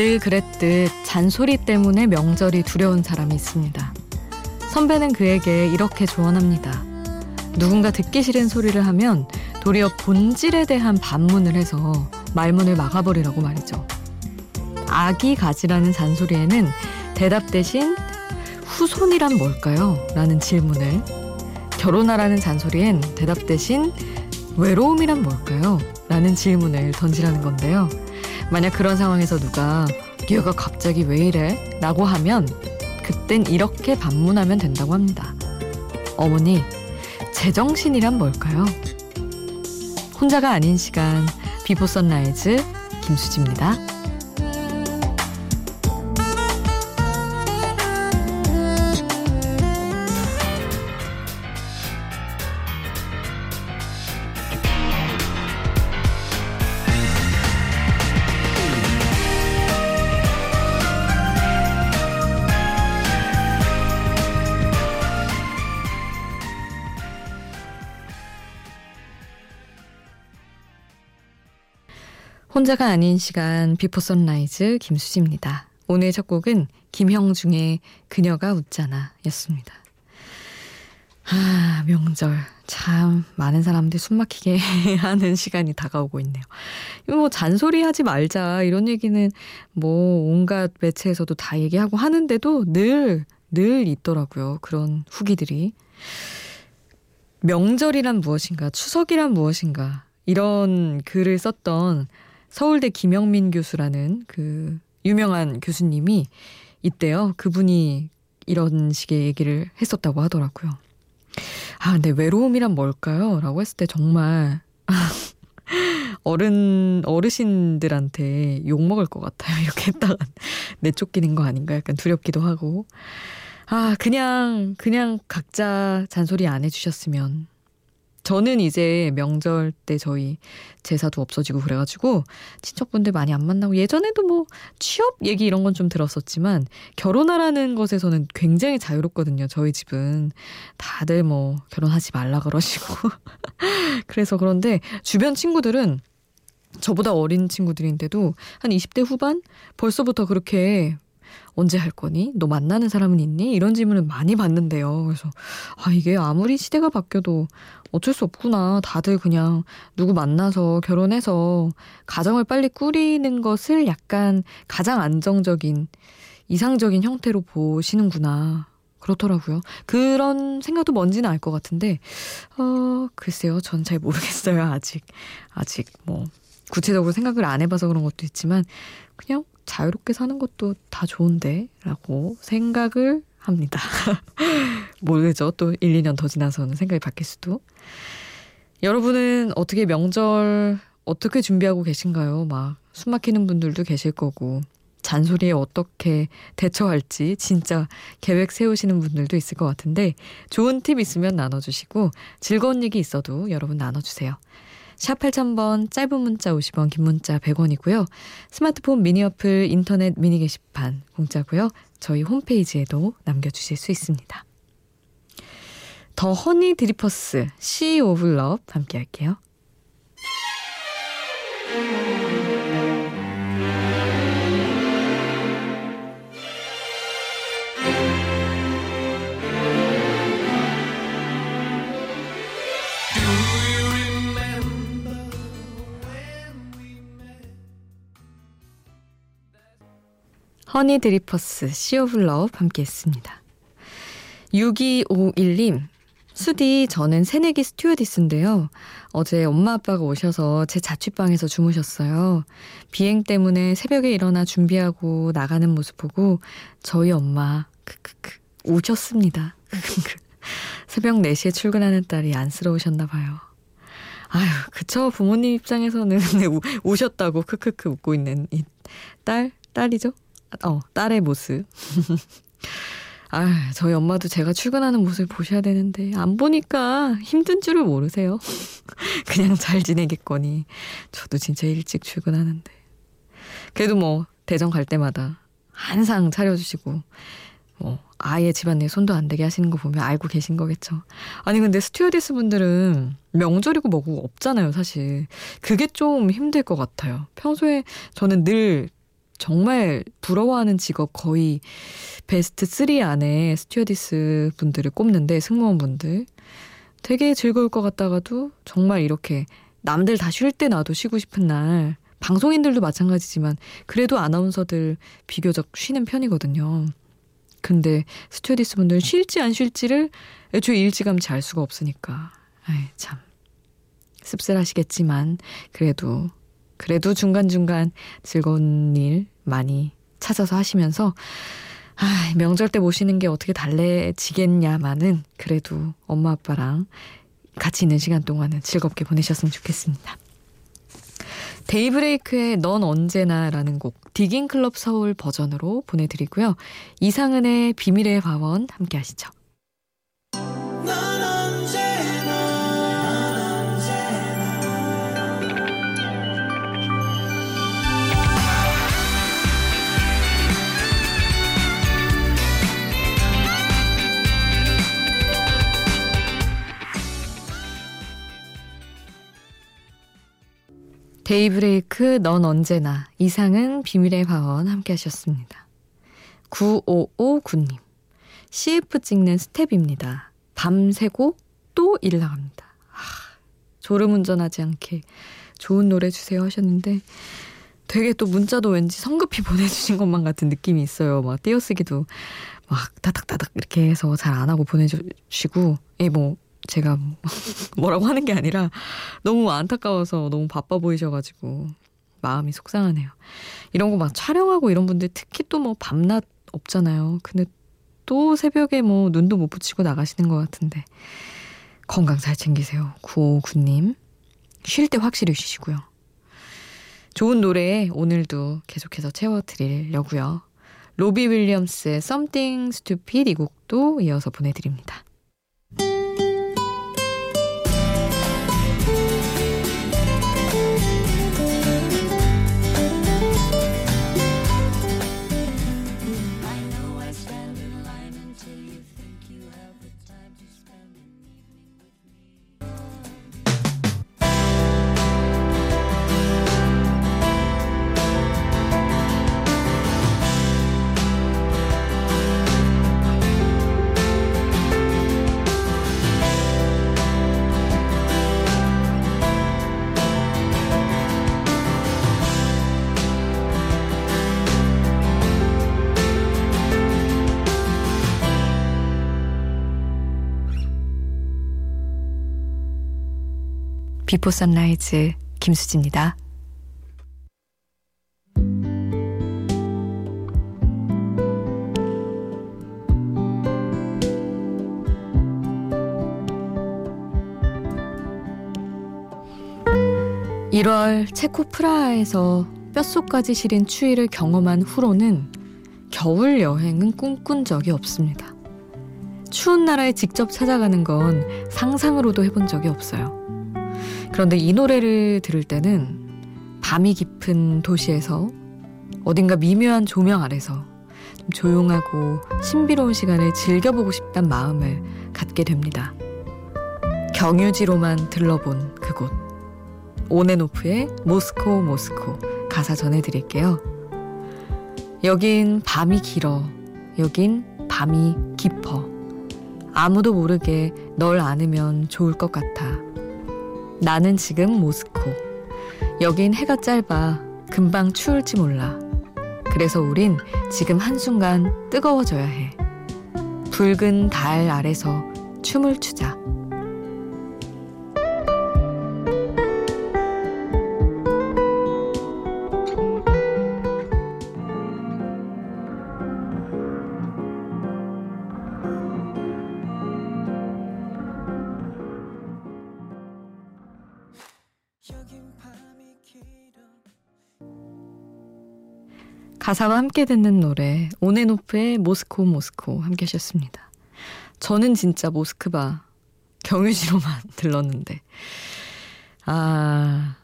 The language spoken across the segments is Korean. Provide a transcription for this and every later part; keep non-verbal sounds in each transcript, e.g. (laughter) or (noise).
늘 그랬듯 잔소리 때문에 명절이 두려운 사람이 있습니다. 선배는 그에게 이렇게 조언합니다. 누군가 듣기 싫은 소리를 하면 도리어 본질에 대한 반문을 해서 말문을 막아버리라고 말이죠. 아기 가지라는 잔소리에는 대답 대신 후손이란 뭘까요? 라는 질문을 결혼하라는 잔소리엔 대답 대신 외로움이란 뭘까요? 라는 질문을 던지라는 건데요. 만약 그런 상황에서 누가 얘가 갑자기 왜 이래? 라고 하면 그땐 이렇게 반문하면 된다고 합니다. 어머니, 제정신이란 뭘까요? 혼자가 아닌 시간, 비포 선라이즈 김수지입니다. 혼자가 아닌 시간 비포 선라이즈 김수지입니다. 오늘 첫 곡은 김형중의 그녀가 웃잖아 였습니다. 아, 명절. 참, 많은 사람들이 숨 막히게 (laughs) 하는 시간이 다가오고 있네요. 뭐, 잔소리 하지 말자. 이런 얘기는 뭐, 온갖 매체에서도 다 얘기하고 하는데도 늘, 늘 있더라고요. 그런 후기들이. 명절이란 무엇인가, 추석이란 무엇인가, 이런 글을 썼던 서울대 김영민 교수라는 그 유명한 교수님이 있대요. 그분이 이런 식의 얘기를 했었다고 하더라고요. 아, 근데 외로움이란 뭘까요? 라고 했을 때 정말 (laughs) 어른, 어르신들한테 욕 먹을 것 같아요. (laughs) 이렇게 했다가 내쫓기는 거 아닌가 약간 두렵기도 하고. 아, 그냥, 그냥 각자 잔소리 안 해주셨으면 저는 이제 명절 때 저희 제사도 없어지고 그래가지고 친척분들 많이 안 만나고 예전에도 뭐 취업 얘기 이런 건 좀 들었었지만 결혼하라는 것에서는 굉장히 자유롭거든요. 저희 집은 다들 뭐 결혼하지 말라 그러시고 (laughs) 그래서 그런데 주변 친구들은 저보다 어린 친구들인데도 한 20대 후반 벌써부터 그렇게 언제 할 거니? 너 만나는 사람은 있니? 이런 질문을 많이 받는데요. 그래서 아 이게 아무리 시대가 바뀌어도 어쩔 수 없구나. 다들 그냥 누구 만나서 결혼해서 가정을 빨리 꾸리는 것을 약간 가장 안정적인 이상적인 형태로 보시는구나. 그렇더라고요. 그런 생각도 뭔지는 알 것 같은데, 어, 글쎄요. 전 잘 모르겠어요. 아직. 아직 뭐, 구체적으로 생각을 안 해봐서 그런 것도 있지만, 그냥 자유롭게 사는 것도 다 좋은데 라고 생각을 합니다. (laughs) 모르죠. 또 1, 2년 더 지나서는 생각이 바뀔 수도. 여러분은 어떻게 명절 어떻게 준비하고 계신가요? 막 숨 막히는 분들도 계실 거고 잔소리에 어떻게 대처할지 진짜 계획 세우시는 분들도 있을 것 같은데 좋은 팁 있으면 나눠주시고 즐거운 얘기 있어도 여러분 나눠주세요. 샵 8000번 짧은 문자 50원 긴 문자 100원이고요. 스마트폰 미니 어플 인터넷 미니 게시판 공짜고요. 저희 홈페이지에도 남겨주실 수 있습니다. 더 허니 드리퍼스 시 오브 러브 함께 할게요. 허니 드리퍼스 시 오브 러브 함께 했습니다. 6251님 수디 저는 새내기 스튜어디스인데요. 어제 엄마 아빠가 오셔서 제 자취방에서 주무셨어요. 비행 때문에 새벽에 일어나 준비하고 나가는 모습 보고 저희 엄마 크크크 우셨습니다. (laughs) 새벽 4시에 출근하는 딸이 안쓰러우셨나 봐요. 아유, 그쵸. 부모님 입장에서는 (laughs) 우셨다고 크크크 웃고 있는 이 딸, 딸이죠? 어, 딸의 모습. (laughs) 아, 저희 엄마도 제가 출근하는 모습을 보셔야 되는데, 안 보니까 힘든 줄을 모르세요. (laughs) 그냥 잘 지내겠거니. 저도 진짜 일찍 출근하는데. 그래도 뭐, 대전 갈 때마다 항상 차려주시고, 뭐, 아예 집안일 손도 안 대게 하시는 거 보면 알고 계신 거겠죠. 아니, 근데 스튜어디스 분들은 명절이고 뭐고 없잖아요, 사실. 그게 좀 힘들 것 같아요. 평소에 저는 늘 정말 부러워하는 직업 거의 베스트 3 안에 스튜어디스 분들을 꼽는데 승무원 분들 되게 즐거울 것 같다가도 정말 이렇게 남들 다 쉴 때 나도 쉬고 싶은 날 방송인들도 마찬가지지만 그래도 아나운서들 비교적 쉬는 편이거든요. 근데 스튜어디스 분들은 쉴지 안 쉴지를 애초에 일찌감치 알 수가 없으니까. 아이, 참. 씁쓸하시겠지만, 그래도, 그래도 중간중간 즐거운 일 많이 찾아서 하시면서, 아, 명절 때 모시는 게 어떻게 달래지겠냐마는 그래도 엄마 아빠랑 같이 있는 시간 동안은 즐겁게 보내셨으면 좋겠습니다. 데이브레이크의 넌 언제나라는 곡 디깅 클럽 서울 버전으로 보내드리고요. 이상은의 비밀의 화원 함께 하시죠. 데이브레이크 넌 언제나 이상은 비밀의 화원 함께 하셨습니다. 9559님 CF 찍는 스텝입니다. 밤새고 또 일 나갑니다. 아, 졸음 운전하지 않게 좋은 노래 주세요 하셨는데 되게 또 문자도 왠지 성급히 (laughs) 보내주신 것만 같은 느낌이 있어요. 막 띄어쓰기도 막 다닥다닥 이렇게 해서 잘 안 하고 보내주시고 예 뭐 제가 (laughs) 뭐라고 하는 게 아니라 너무 안타까워서 너무 바빠 보이셔가지고 마음이 속상하네요. 이런 거 막 촬영하고 이런 분들 특히 또 뭐 밤낮 없잖아요. 근데 또 새벽에 뭐 눈도 못 붙이고 나가시는 것 같은데 건강 잘 챙기세요. 959님. 쉴 때 확실히 쉬시고요. 좋은 노래 오늘도 계속해서 채워드리려고요. 로비 윌리엄스의 Something Stupid 이 곡도 이어서 보내드립니다. 비포 선라이즈 김수지입니다. (1월) 체코 프라하에서 뼛속까지 시린 추위를 경험한 후로는 겨울 여행은 꿈꾼 적이 없습니다. 추운 나라에 직접 찾아가는 건 상상으로도 해본 적이 없어요. 그런데 이 노래를 들을 때는 밤이 깊은 도시에서 어딘가 미묘한 조명 아래서 조용하고 신비로운 시간을 즐겨보고 싶단 마음을 갖게 됩니다. 경유지로만 들러본 그곳. 오네노프의 모스코 모스코 가사 전해드릴게요. 여긴 밤이 길어. 여긴 밤이 깊어. 아무도 모르게 널 안으면 좋을 것 같아. 나는 지금 모스코. 여긴 해가 짧아 금방 추울지 몰라. 그래서 우린 지금 한순간 뜨거워져야 해. 붉은 달 아래서 춤을 추자. 가사와 함께 듣는 노래 오네노프의 모스코 모스코 함께 하셨습니다. 저는 진짜 모스크바 경유지로만 (laughs) 들렀는데 아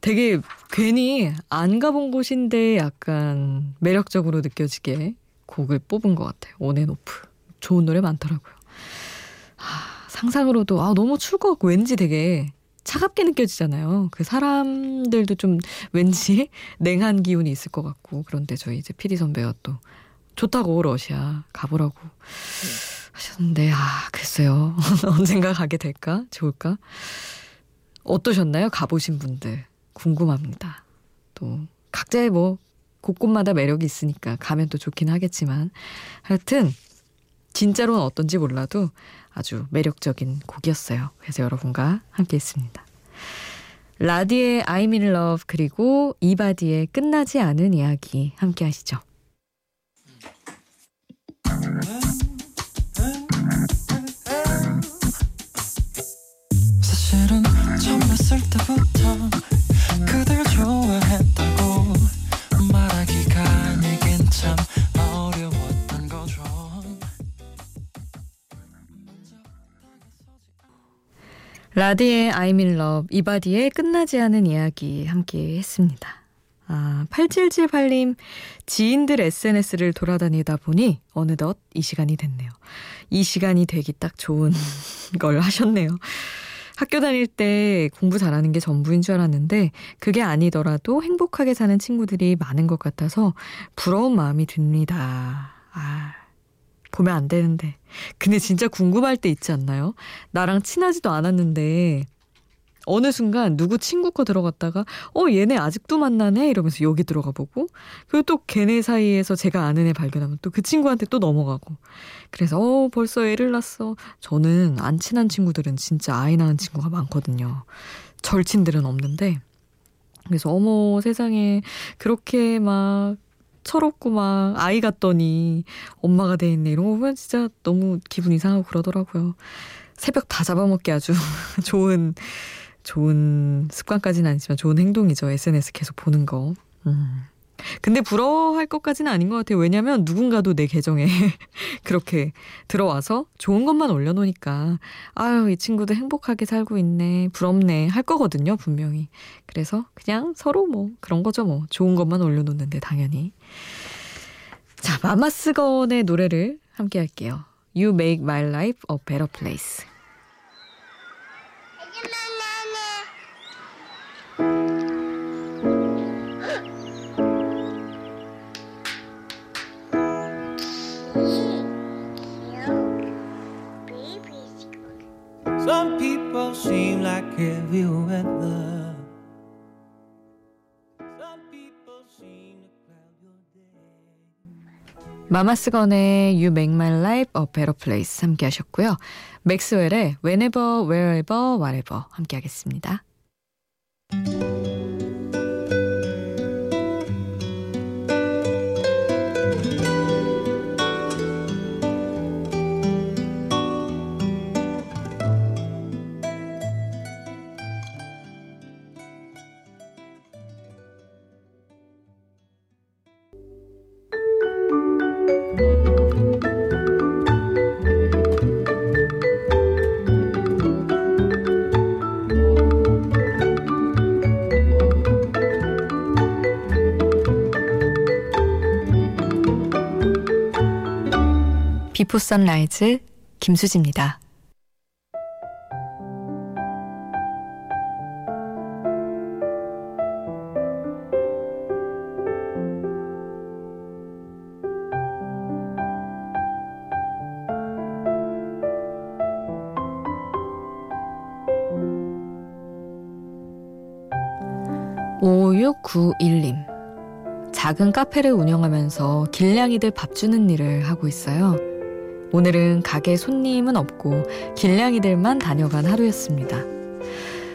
되게 괜히 안 가본 곳인데 약간 매력적으로 느껴지게 곡을 뽑은 것 같아요. 오네노프 좋은 노래 많더라고요. 아, 상상으로도 아 너무 추울 것 같고 왠지 되게 차갑게 느껴지잖아요. 그 사람들도 좀 왠지 (laughs) 냉한 기운이 있을 것 같고 그런데 저희 이제 피디 선배가 또 좋다고 러시아 가보라고 하셨는데 아 글쎄요. (laughs) 언젠가 가게 될까? 좋을까? 어떠셨나요? 가보신 분들? 궁금합니다. 또 각자의 뭐 곳곳마다 매력이 있으니까 가면 또 좋긴 하겠지만. 하여튼 진짜로는 어떤지 몰라도 아주 매력적인 곡이었어요. 그래서 여러분과 함께 했습니다. 라디의 I'm in love 그리고 이바디의 끝나지 않은 이야기 함께 하시죠. 라디의 I'm in love, 이바디의 끝나지 않은 이야기 함께 했습니다. 아, 8778님, 지인들 SNS를 돌아다니다 보니 어느덧 이 시간이 됐네요. 이 시간이 되기 딱 좋은 (laughs) 걸 하셨네요. 학교 다닐 때 공부 잘하는 게 전부인 줄 알았는데 그게 아니더라도 행복하게 사는 친구들이 많은 것 같아서 부러운 마음이 듭니다. 아, 보면 안 되는데. 근데 진짜 궁금할 때 있지 않나요? 나랑 친하지도 않았는데 어느 순간 누구 친구 거 들어갔다가 어 얘네 아직도 만나네? 이러면서 여기 들어가 보고 그리고 또 걔네 사이에서 제가 아는 애 발견하면 또 그 친구한테 또 넘어가고. 그래서 어 벌써 애를 낳았어. 저는 안 친한 친구들은 진짜 아이 낳은 친구가 많거든요. 절친들은 없는데. 그래서 어머 세상에. 그렇게 막 철없고 막 아이 같더니 엄마가 돼 있네 이런 거 보면 진짜 너무 기분 이상하고 그러더라고요 새벽 다 잡아먹기 아주 (laughs) 좋은 좋은 습관까지는 아니지만 좋은 행동이죠. SNS 계속 보는 거. 음. 근데 부러워할 것까지는 아닌 것 같아요. 왜냐면 누군가도 내 계정에 (laughs) 그렇게 들어와서 좋은 것만 올려놓으니까 아유 이 친구도 행복하게 살고 있네 부럽네 할 거거든요 분명히. 그래서 그냥 서로 뭐 그런 거죠 뭐 좋은 것만 올려놓는데 당연히. 자 마마스건의 노래를 함께 할게요. You make my life a better place. 마마스건의 You Make My Life a Better Place 함께 하셨고요. 맥스웰의 Whenever, Wherever, Whatever 함께 하겠습니다. 비포 선라이즈 김수지입니다. 오육구일님 작은 카페를 운영하면서 길냥이들 밥 주는 일을 하고 있어요. 오늘은 가게 손님은 없고 길냥이들만 다녀간 하루였습니다.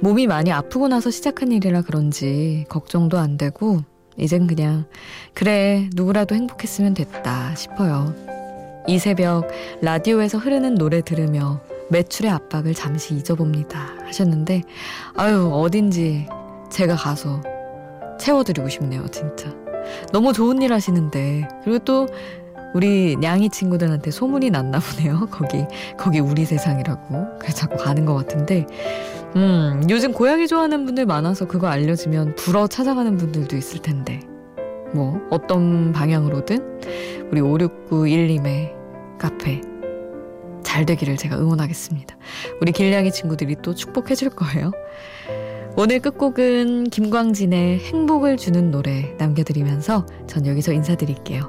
몸이 많이 아프고 나서 시작한 일이라 그런지 걱정도 안 되고 이젠 그냥 그래 누구라도 행복했으면 됐다 싶어요. 이 새벽 라디오에서 흐르는 노래 들으며 매출의 압박을 잠시 잊어봅니다 하셨는데 아유 어딘지 제가 가서 채워드리고 싶네요 진짜 너무 좋은 일 하시는데 그리고 또 우리 냥이 친구들한테 소문이 났나 보네요. (laughs) 거기 거기 우리 세상이라고 그래 자꾸 가는 것 같은데 음 요즘 고양이 좋아하는 분들 많아서 그거 알려지면 불어 찾아가는 분들도 있을 텐데 뭐 어떤 방향으로든 우리 5691님의 카페 잘 되기를 제가 응원하겠습니다. 우리 길냥이 친구들이 또 축복해 줄 거예요. 오늘 끝곡은 김광진의 행복을 주는 노래 남겨드리면서 전 여기서 인사드릴게요.